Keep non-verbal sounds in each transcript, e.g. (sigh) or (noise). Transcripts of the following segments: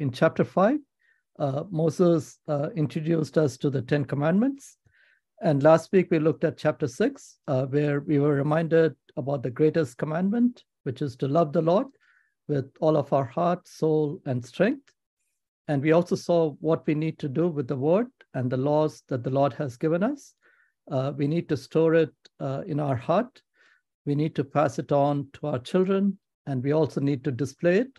in chapter 5, uh, Moses uh, introduced us to the Ten Commandments. And last week we looked at chapter 6, uh, where we were reminded about the greatest commandment, which is to love the Lord with all of our heart, soul, and strength. And we also saw what we need to do with the word and the laws that the Lord has given us. Uh, we need to store it uh, in our heart. We need to pass it on to our children. And we also need to display it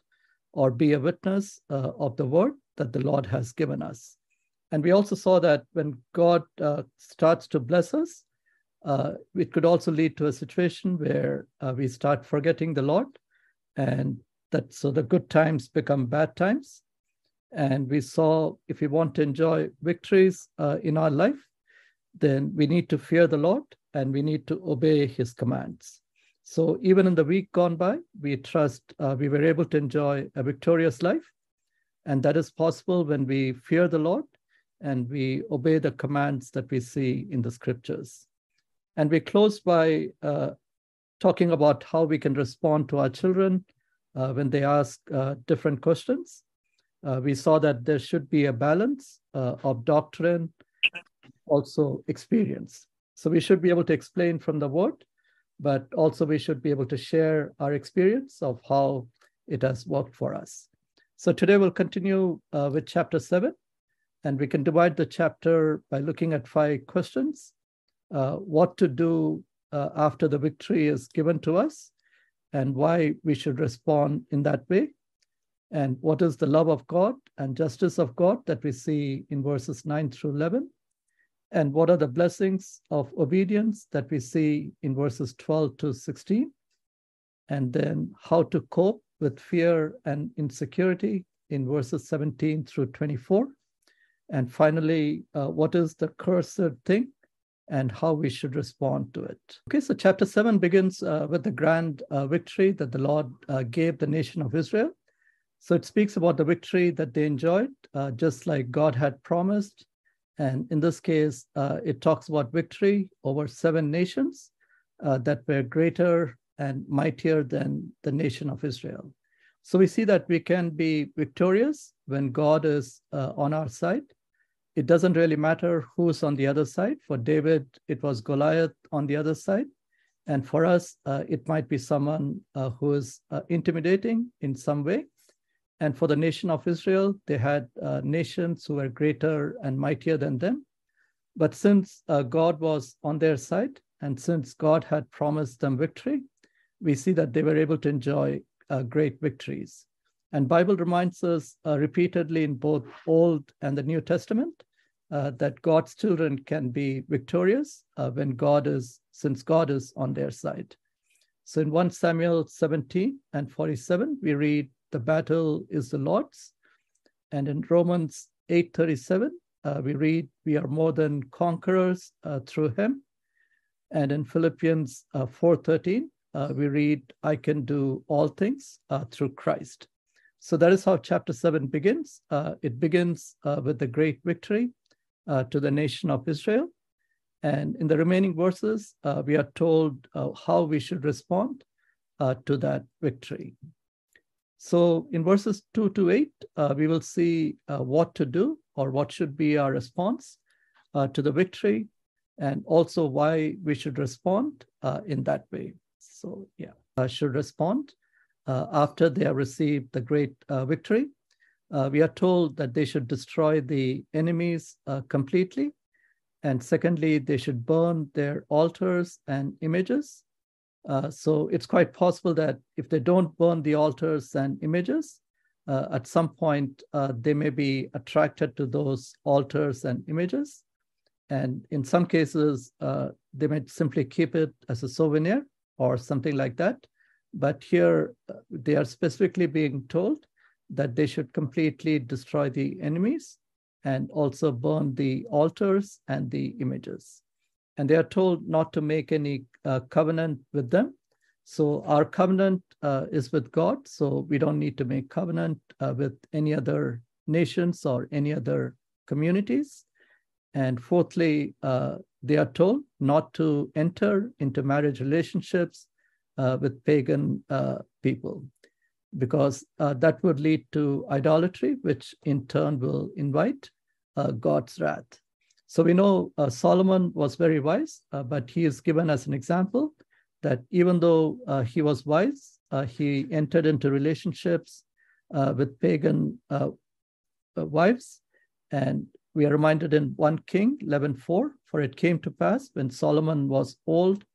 or be a witness uh, of the word that the Lord has given us. And we also saw that when God uh, starts to bless us, uh, it could also lead to a situation where uh, we start forgetting the Lord, and that so the good times become bad times. And we saw if we want to enjoy victories uh, in our life, then we need to fear the Lord and we need to obey His commands. So even in the week gone by, we trust uh, we were able to enjoy a victorious life, and that is possible when we fear the Lord and we obey the commands that we see in the scriptures. And we close by uh, talking about how we can respond to our children uh, when they ask uh, different questions. Uh, we saw that there should be a balance uh, of doctrine, also experience. So we should be able to explain from the word, but also we should be able to share our experience of how it has worked for us. So today we'll continue uh, with chapter seven. And we can divide the chapter by looking at five questions. Uh, what to do uh, after the victory is given to us, and why we should respond in that way. And what is the love of God and justice of God that we see in verses 9 through 11? And what are the blessings of obedience that we see in verses 12 to 16? And then how to cope with fear and insecurity in verses 17 through 24. And finally, uh, what is the cursed thing and how we should respond to it? Okay, so chapter 7 begins uh, with the grand uh, victory that the Lord uh, gave the nation of Israel. So it speaks about the victory that they enjoyed, uh, just like God had promised. And in this case, uh, it talks about victory over seven nations that were greater and mightier than the nation of Israel. So we see that we can be victorious when God is on our side it doesn't really matter who's on the other side. For David, it was Goliath on the other side. And for us, uh, it might be someone uh, who is uh, intimidating in some way. And for the nation of Israel, they had uh, nations who were greater and mightier than them. But since uh, God was on their side, and since God had promised them victory, we see that they were able to enjoy uh, great victories. And Bible reminds us uh, repeatedly in both Old and the New Testament uh, that God's children can be victorious uh, when God is, since God is on their side. So in 1 Samuel 17 and 47, we read, the battle is the Lord's. And in Romans 8:37, uh, we read, we are more than conquerors uh, through him. And in Philippians 4:13, uh, we read, I can do all things through Christ. So that is how chapter 7 begins. Uh, it begins uh, with the great victory uh, to the nation of Israel. And in the remaining verses, uh, we are told uh, how we should respond uh, to that victory. So in verses 2 to 8, we will see what to do or what should be our response to the victory and also why we should respond in that way. So, yeah, I should respond uh, after they have received the great uh, victory. Uh, we are told that they should destroy the enemies completely. And secondly, they should burn their altars and images. Uh, so it's quite possible that if they don't burn the altars and images, uh, at some point uh, they may be attracted to those altars and images. And in some cases, they may simply keep it as a souvenir or something like that. But here uh, they are specifically being told that they should completely destroy the enemies and also burn the altars and the images. And they are told not to make any uh, covenant with them. So our covenant uh, is with God. So we don't need to make covenant uh, with any other nations or any other communities. And fourthly, uh, they are told not to enter into marriage relationships uh, with pagan uh, people. because that would lead to idolatry, which in turn will invite God's wrath. So we know uh, Solomon was very wise, uh, but he is given as an example that even though uh, he was wise, uh, he entered into relationships with pagan wives. And we are reminded in 1 King 11.4, for it came to pass when Solomon was old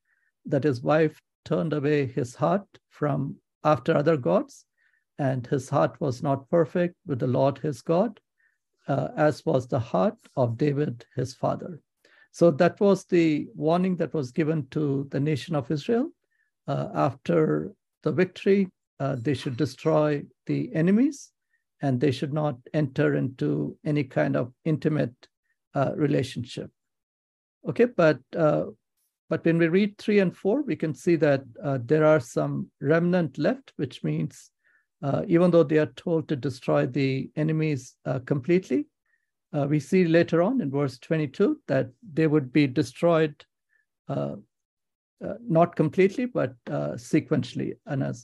that his wife turned away his heart from after other gods, and his heart was not perfect with the Lord his God, uh, as was the heart of David his father. So that was the warning that was given to the nation of Israel. Uh, after the victory, uh, they should destroy the enemies and they should not enter into any kind of intimate uh, relationship. Okay, but uh, but when we read three and four, we can see that uh, there are some remnant left, which means uh, even though they are told to destroy the enemies uh, completely, uh, we see later on in verse 22 that they would be destroyed uh, uh, not completely, but sequentially in a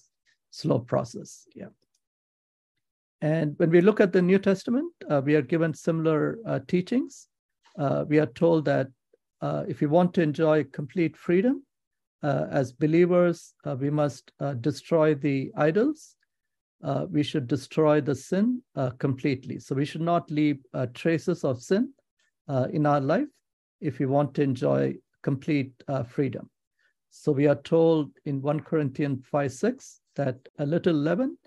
slow process. Yeah. And when we look at the New Testament, we are given similar teachings. we are told that uh, if we want to enjoy complete freedom uh, as believers, uh, we must uh, destroy the idols. Uh, we should destroy the sin uh, completely. So we should not leave traces of sin in our life if we want to enjoy complete freedom. So we are told in 1 Corinthians 5 6 that a little leaven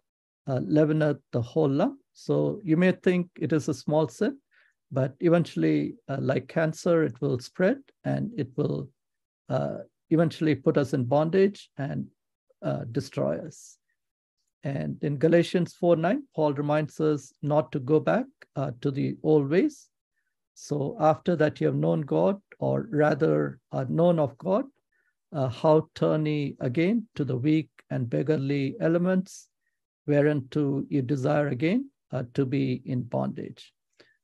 leaveneth the whole lump. So you may think it is a small sin, but eventually, uh, like cancer, it will spread and it will uh, eventually put us in bondage and uh, destroy us. And in Galatians 4 9, Paul reminds us not to go back uh, to the old ways. So, after that, you have known God, or rather, are known of God, uh, how turn ye again to the weak and beggarly elements, whereunto you desire again uh, to be in bondage.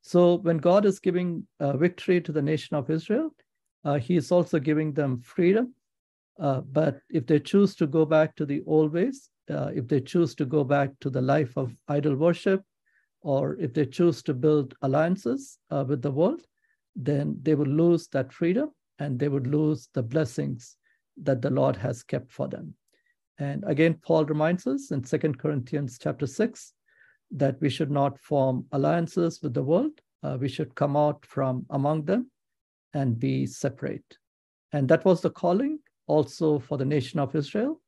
So when God is giving uh, victory to the nation of Israel, uh, he is also giving them freedom. Uh, but if they choose to go back to the old ways, uh, if they choose to go back to the life of idol worship, or if they choose to build alliances uh, with the world, then they will lose that freedom and they would lose the blessings that the Lord has kept for them. And again, Paul reminds us in Second Corinthians chapter 6 that we should not form alliances with the world. Uh, we should come out from among them and be separate. And that was the calling also for the nation of Israel.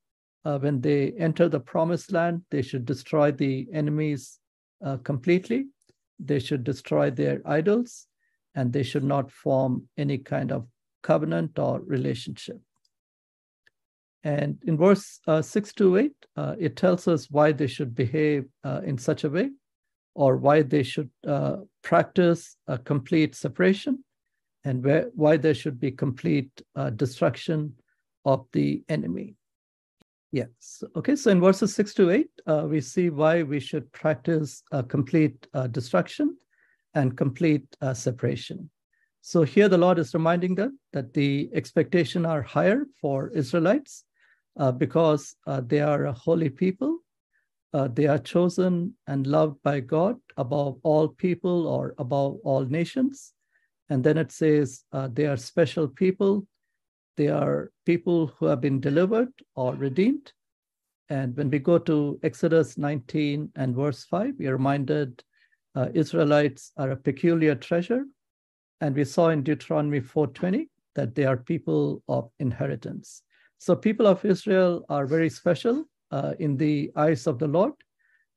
Uh, when they enter the promised land, they should destroy the enemies uh, completely. They should destroy their idols, and they should not form any kind of covenant or relationship. And in verse uh, 6 to 8, uh, it tells us why they should behave uh, in such a way or why they should uh, practice a complete separation and where, why there should be complete destruction of the enemy. Yes. Okay. So in verses 6 to 8, uh, we see why we should practice complete destruction and complete separation. So here the Lord is reminding them that the expectation are higher for Israelites uh, because uh, they are a holy people. Uh, they are chosen and loved by God above all people or above all nations. And then it says uh, they are special people. They are people who have been delivered or redeemed. And when we go to Exodus 19 and verse 5, we are reminded uh, Israelites are a peculiar treasure. And we saw in Deuteronomy 4:20 that they are people of inheritance. So people of Israel are very special uh, in the eyes of the Lord.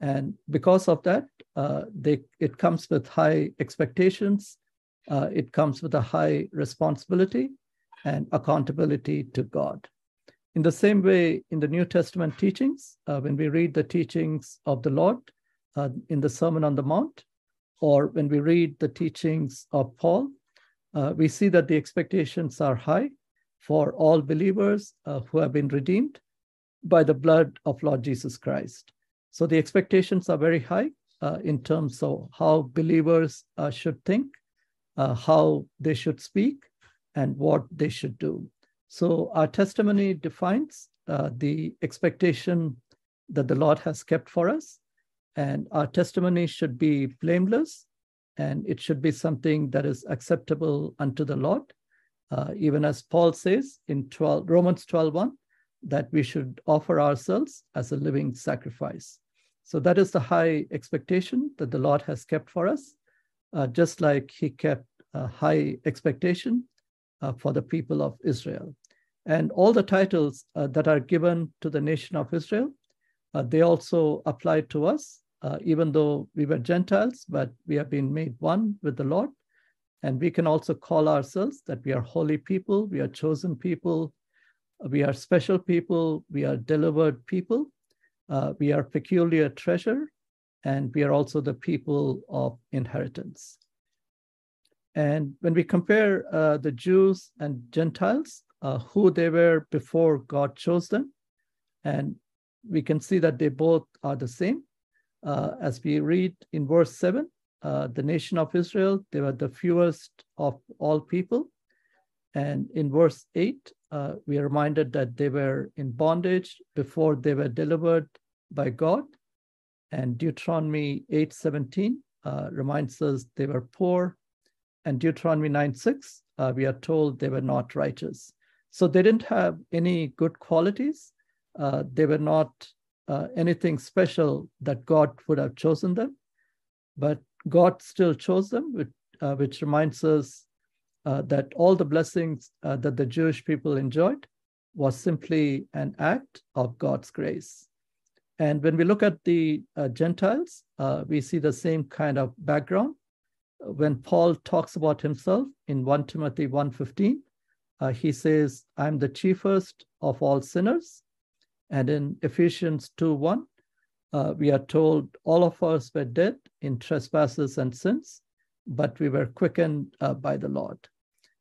And because of that, uh, they, it comes with high expectations. Uh, it comes with a high responsibility and accountability to God. In the same way, in the New Testament teachings, uh, when we read the teachings of the Lord uh, in the Sermon on the Mount, or when we read the teachings of Paul, uh, we see that the expectations are high for all believers uh, who have been redeemed by the blood of Lord Jesus Christ. So the expectations are very high uh, in terms of how believers uh, should think, how they should speak, and what they should do. So our testimony defines uh, the expectation that the Lord has kept for us. And our testimony should be blameless and it should be something that is acceptable unto the Lord. Uh, even as Paul says in 12, Romans 12 that we should offer ourselves as a living sacrifice. So that is the high expectation that the Lord has kept for us, uh, just like he kept a high expectation uh, for the people of Israel. And all the titles uh, that are given to the nation of Israel, uh, they also apply to us, uh, even though we were Gentiles, but we have been made one with the Lord. And we can also call ourselves that we are holy people, we are chosen people, we are special people, we are delivered people, uh, we are peculiar treasure, and we are also the people of inheritance. And when we compare uh, the Jews and Gentiles, uh, who they were before God chose them, and we can see that they both are the same. Uh, as we read in verse 7, uh, the nation of Israel, they were the fewest of all people. And in verse 8, uh, we are reminded that they were in bondage before they were delivered by God. And Deuteronomy 8:17 uh, reminds us they were poor. And Deuteronomy 9:6, uh, we are told they were not righteous. So they didn't have any good qualities. Uh, they were not uh, anything special that God would have chosen them, but God still chose them, which, uh, which reminds us uh, that all the blessings uh, that the Jewish people enjoyed was simply an act of God's grace. And when we look at the Gentiles, we see the same kind of background. When Paul talks about himself in 1 Timothy 1.15, uh, he says, I'm the chiefest of all sinners. And in Ephesians 2.1, uh, we are told all of us were dead in trespasses and sins, but we were quickened uh, by the Lord.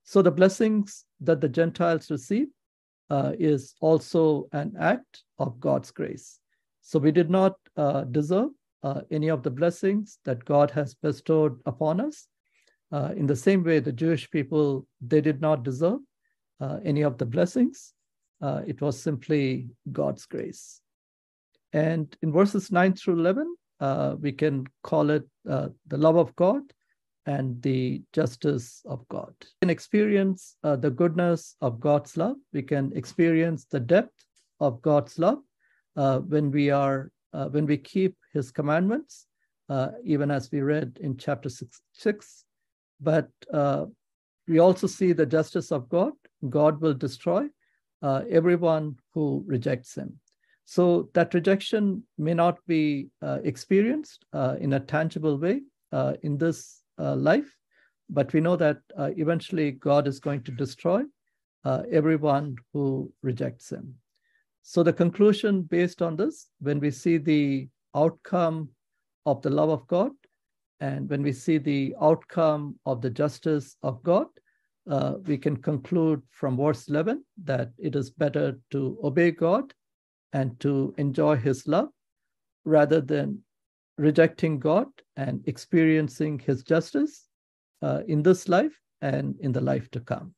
So the blessings that the Gentiles receive uh, is also an act of God's grace. So we did not uh, deserve uh, any of the blessings that God has bestowed upon us. Uh, in the same way, the Jewish people, they did not deserve uh, any of the blessings. Uh, it was simply God's grace. And in verses 9 through 11, uh, we can call it the love of God and the justice of God. We can experience the goodness of God's love. We can experience the depth of God's love uh, when we are uh, when we keep his commandments, uh, even as we read in chapter six. six. But uh, we also see the justice of God. God will destroy uh, everyone who rejects him. So that rejection may not be uh, experienced in a tangible way in this life, but we know that eventually God is going to destroy everyone who rejects him. So the conclusion based on this, when we see the outcome of the love of God, and when we see the outcome of the justice of God, uh, we can conclude from verse 11 that it is better to obey God and to enjoy his love rather than rejecting God and experiencing his justice uh, in this life and in the life to come.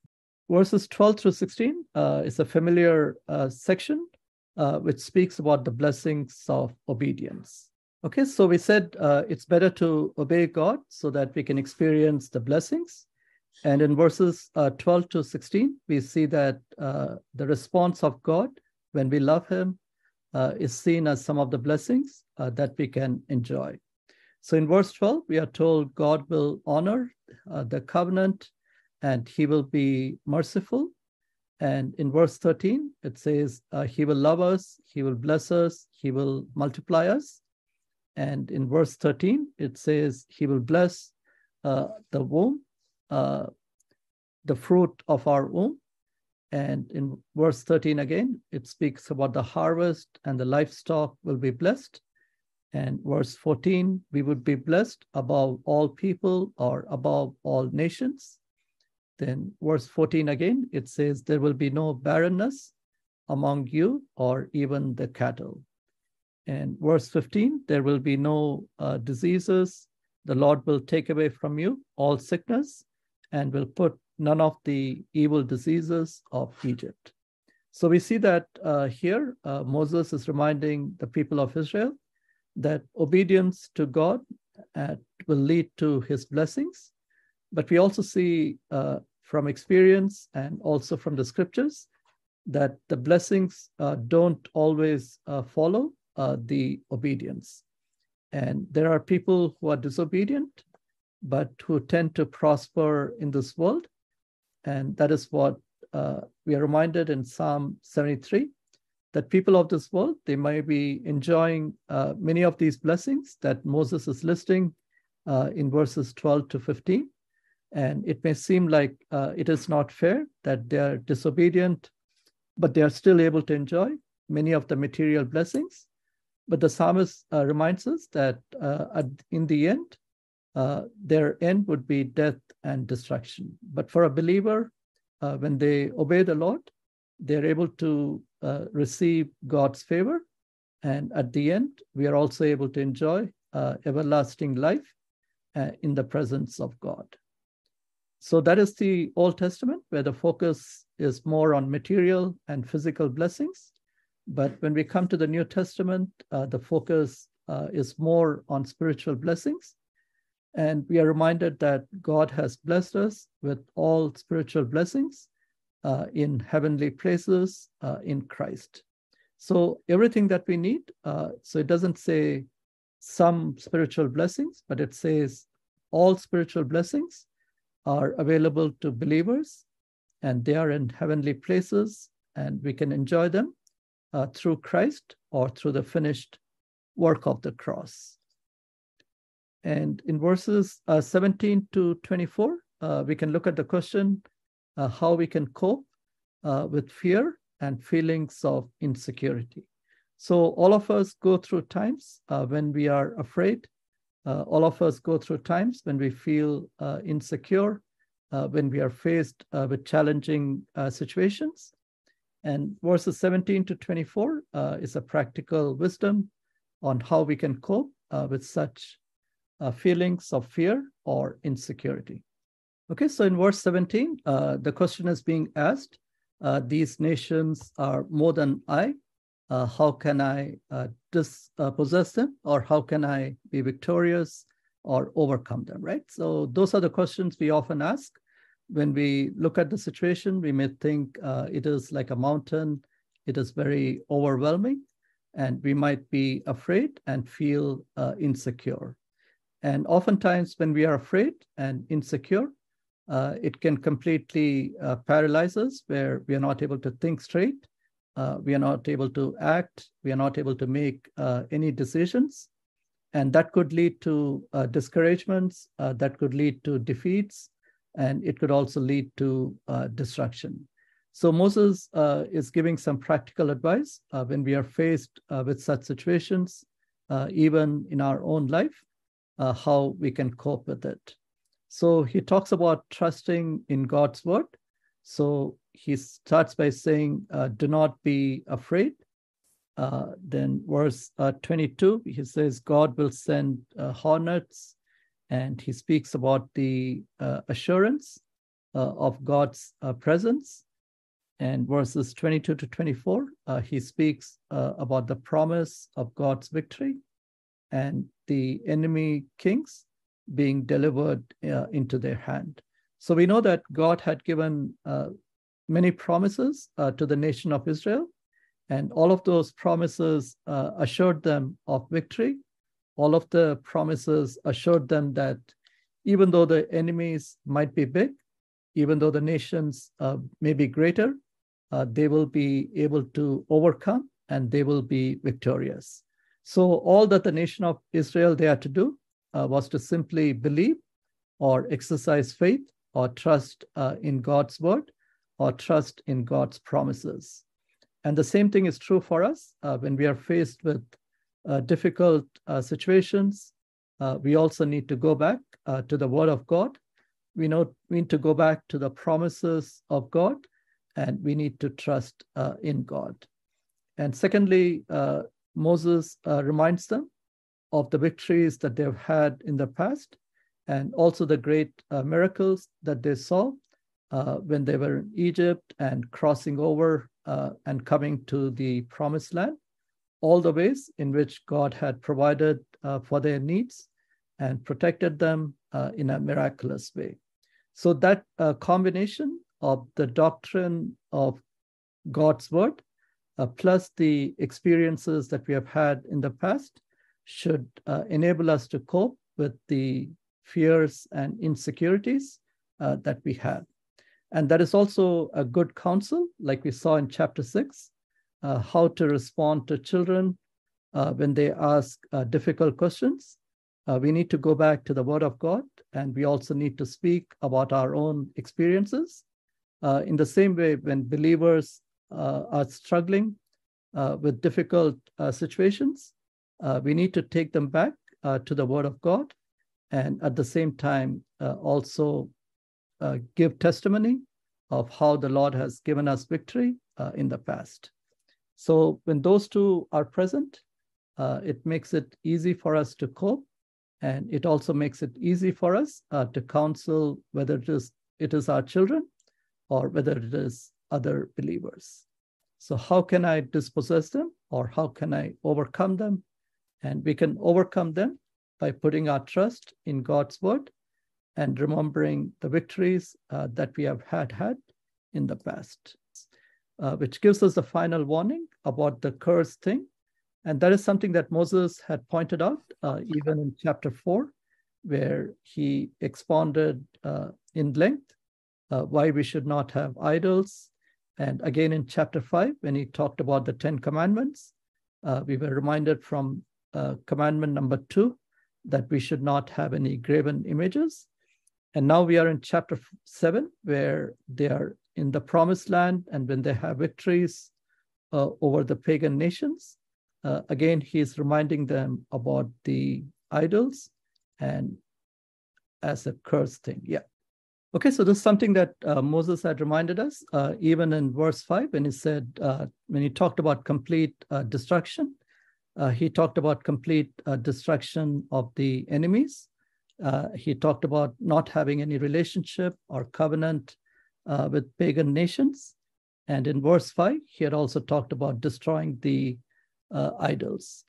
Verses 12 through 16 uh, is a familiar uh, section uh, which speaks about the blessings of obedience. Okay, so we said uh, it's better to obey God so that we can experience the blessings. And in verses uh, 12 to 16, we see that uh, the response of God when we love Him uh, is seen as some of the blessings uh, that we can enjoy. So in verse 12, we are told God will honor the covenant and He will be merciful and in verse 13, it says, uh, He will love us, He will bless us, He will multiply us. And in verse 13, it says, He will bless uh, the womb, uh, the fruit of our womb. And in verse 13 again, it speaks about the harvest and the livestock will be blessed. And verse 14, we would be blessed above all people or above all nations. Then, verse 14 again, it says, There will be no barrenness among you or even the cattle. And verse 15, there will be no uh, diseases. The Lord will take away from you all sickness and will put none of the evil diseases of Egypt. So we see that uh, here, uh, Moses is reminding the people of Israel that obedience to God uh, will lead to his blessings. But we also see uh, from experience and also from the scriptures that the blessings uh, don't always uh, follow the obedience. And there are people who are disobedient, but who tend to prosper in this world. And that is what uh, we are reminded in Psalm 73 that people of this world, they may be enjoying uh, many of these blessings that Moses is listing uh, in verses 12 to 15. And it may seem like uh, it is not fair that they are disobedient, but they are still able to enjoy many of the material blessings. But the psalmist uh, reminds us that uh, in the end, their end would be death and destruction. But for a believer, uh, when they obey the Lord, they're able to uh, receive God's favor. And at the end, we are also able to enjoy uh, everlasting life uh, in the presence of God. So that is the Old Testament, where the focus is more on material and physical blessings. But when we come to the New Testament, uh, the focus uh, is more on spiritual blessings and we are reminded that God has blessed us with all spiritual blessings uh, in heavenly places uh, in Christ. So, everything that we need, uh, so it doesn't say some spiritual blessings, but it says all spiritual blessings are available to believers and they are in heavenly places and we can enjoy them uh, through Christ or through the finished work of the cross. And in verses uh, 17 to 24, uh, we can look at the question uh, how we can cope uh, with fear and feelings of insecurity. So, all of us go through times uh, when we are afraid. Uh, all of us go through times when we feel insecure, when we are faced with challenging situations. And verses 17 to 24 is a practical wisdom on how we can cope with such uh, feelings of fear or insecurity. Okay, so in verse 17, uh, the question is being asked uh, These nations are more than I. Uh, how can I uh, dispossess them, or how can I be victorious or overcome them, right? So, those are the questions we often ask. When we look at the situation, we may think uh, it is like a mountain, it is very overwhelming, and we might be afraid and feel insecure. And oftentimes, when we are afraid and insecure, uh, it can completely uh, paralyze us, where we are not able to think straight, uh, we are not able to act, we are not able to make uh, any decisions. And that could lead to uh, discouragements, uh, that could lead to defeats, and it could also lead to destruction. So Moses is giving some practical advice when we are faced with such situations, even in our own life uh, how we can cope with it. So he talks about trusting in God's word. So he starts by saying, uh, Do not be afraid. Uh, then, verse uh, 22, he says, God will send uh, hornets, and he speaks about the uh, assurance of God's presence. And verses 22 to 24, he speaks about the promise of God's victory and the enemy kings being delivered uh, into their hand. So we know that God had given uh, many promises uh, to the nation of Israel, and all of those promises uh, assured them of victory. All of the promises assured them that even though the enemies might be big, even though the nations uh, may be greater, uh, they will be able to overcome and they will be victorious. So all that the nation of Israel they had to do uh, was to simply believe or exercise faith or trust uh, in God's word or trust in God's promises. And the same thing is true for us uh, when we are faced with uh, difficult uh, situations. Uh, we also need to go back to the word of God. We, know, we need to go back to the promises of God and we need to trust in God. And secondly, Moses uh, reminds them of the victories that they've had in the past and also the great uh, miracles that they saw uh, when they were in Egypt and crossing over uh, and coming to the promised land, all the ways in which God had provided uh, for their needs and protected them uh, in a miraculous way. So that uh, combination of the doctrine of God's word uh, plus the experiences that we have had in the past should uh, enable us to cope with the fears and insecurities that we have. And that is also a good counsel, like we saw in chapter six, uh, how to respond to children uh, when they ask uh, difficult questions. we need to go back to the Word of God, and we also need to speak about our own experiences. in the same way, when believers are struggling with difficult situations, we need to take them back to the Word of God and at the same time uh, also uh, give testimony of how the Lord has given us victory uh, in the past. So when those two are present, uh, it makes it easy for us to cope, and it also makes it easy for us uh, to counsel whether it is it is our children or whether it is other believers. So how can I dispossess them, or how can I overcome them? And we can overcome them by putting our trust in God's word and remembering the victories uh, that we have had had in the past, uh, which gives us the final warning about the curse thing. And that is something that Moses had pointed out uh, even in chapter four, where he expounded uh, in length uh, why we should not have idols. And again in chapter five, when he talked about the Ten Commandments, uh, we were reminded from commandment number two that we should not have any graven images. And now we are in chapter seven, where they are in the promised land and when they have victories uh, over the pagan nations. Uh, again, he's reminding them about the idols and as a curse thing. Yeah. Okay, so this is something that uh, Moses had reminded us, uh, even in verse 5, when he said, uh, when he talked about complete uh, destruction, uh, he talked about complete uh, destruction of the enemies. Uh, he talked about not having any relationship or covenant uh, with pagan nations. And in verse 5, he had also talked about destroying the uh, idols.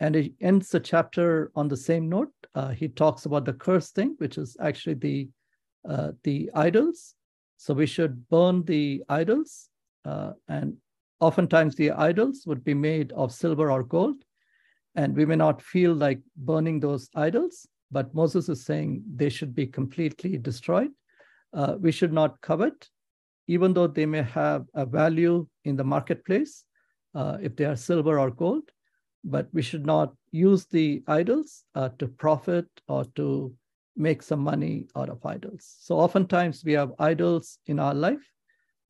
And he ends the chapter on the same note. Uh, he talks about the curse thing, which is actually the, the idols. So we should burn the idols and Oftentimes, the idols would be made of silver or gold, and we may not feel like burning those idols, but Moses is saying they should be completely destroyed. Uh, we should not covet, even though they may have a value in the marketplace, uh, if they are silver or gold, but we should not use the idols uh, to profit or to make some money out of idols. So oftentimes we have idols in our life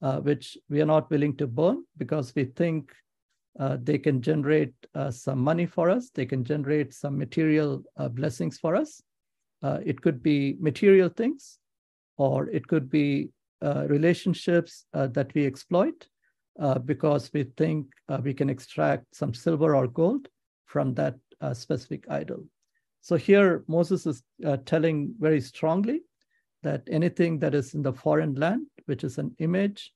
uh, which we are not willing to burn because we think uh, they can generate uh, some money for us, they can generate some material uh, blessings for us. Uh, it could be material things, or it could be uh, relationships that we exploit because we think we can extract some silver or gold from that specific idol. So here, Moses is telling very strongly that anything that is in the foreign land, which is an image,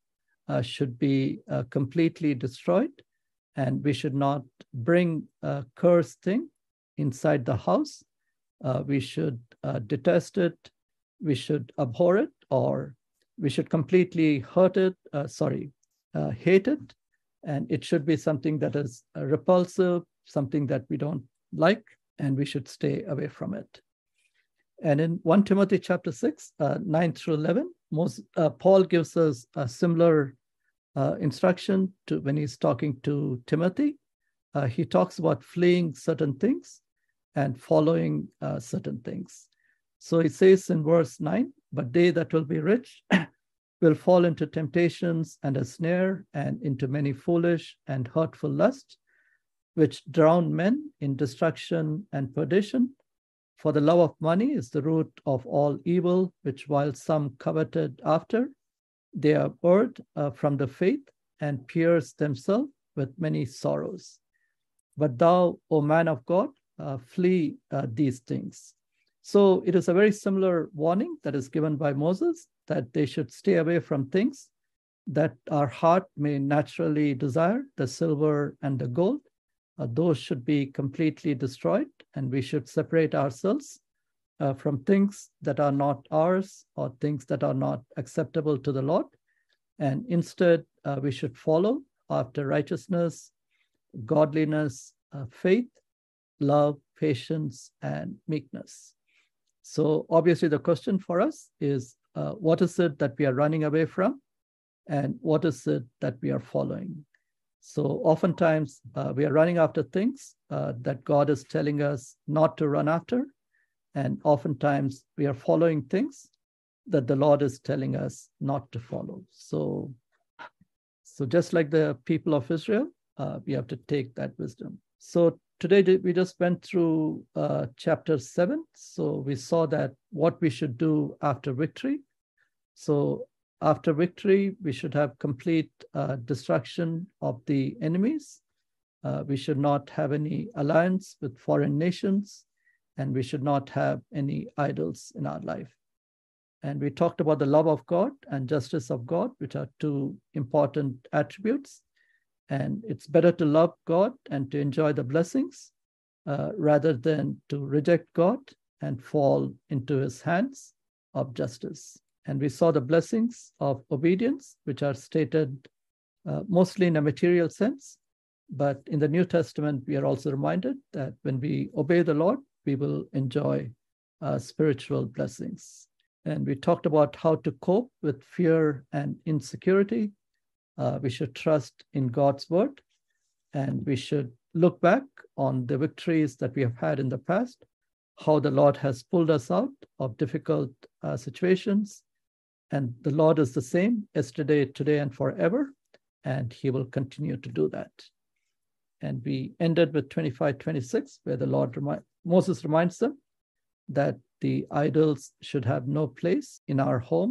uh, should be uh, completely destroyed. And we should not bring a cursed thing inside the house. Uh, we should uh, detest it. We should abhor it, or we should completely hurt it, uh, sorry, uh, hate it. And it should be something that is repulsive, something that we don't like, and we should stay away from it. And in 1 Timothy chapter 6, uh, 9 through 11, most, uh, Paul gives us a similar uh, instruction to when he's talking to Timothy. Uh, he talks about fleeing certain things and following uh, certain things. So he says in verse 9, but they that will be rich (clears throat) will fall into temptations and a snare and into many foolish and hurtful lusts, which drown men in destruction and perdition for the love of money is the root of all evil, which while some coveted after, they are erred uh, from the faith and pierce themselves with many sorrows. But thou, O man of God, uh, flee uh, these things. So it is a very similar warning that is given by Moses that they should stay away from things that our heart may naturally desire, the silver and the gold, uh, those should be completely destroyed, and we should separate ourselves uh, from things that are not ours or things that are not acceptable to the Lord. And instead, uh, we should follow after righteousness, godliness, uh, faith, love, patience, and meekness. So, obviously, the question for us is uh, what is it that we are running away from? And what is it that we are following? So, oftentimes, uh, we are running after things uh, that God is telling us not to run after. And oftentimes, we are following things that the Lord is telling us not to follow. So, so just like the people of Israel, uh, we have to take that wisdom. So today we just went through uh, chapter seven. So we saw that what we should do after victory. So after victory, we should have complete uh, destruction of the enemies. Uh, we should not have any alliance with foreign nations, and we should not have any idols in our life. And we talked about the love of God and justice of God, which are two important attributes. And it's better to love God and to enjoy the blessings uh, rather than to reject God and fall into his hands of justice. And we saw the blessings of obedience, which are stated uh, mostly in a material sense. But in the New Testament, we are also reminded that when we obey the Lord, we will enjoy uh, spiritual blessings. And we talked about how to cope with fear and insecurity. Uh, we should trust in God's word, and we should look back on the victories that we have had in the past, how the Lord has pulled us out of difficult uh, situations. And the Lord is the same yesterday, today, and forever, and He will continue to do that. And we ended with 25 26, where the Lord remind, Moses reminds them that the idols should have no place in our homes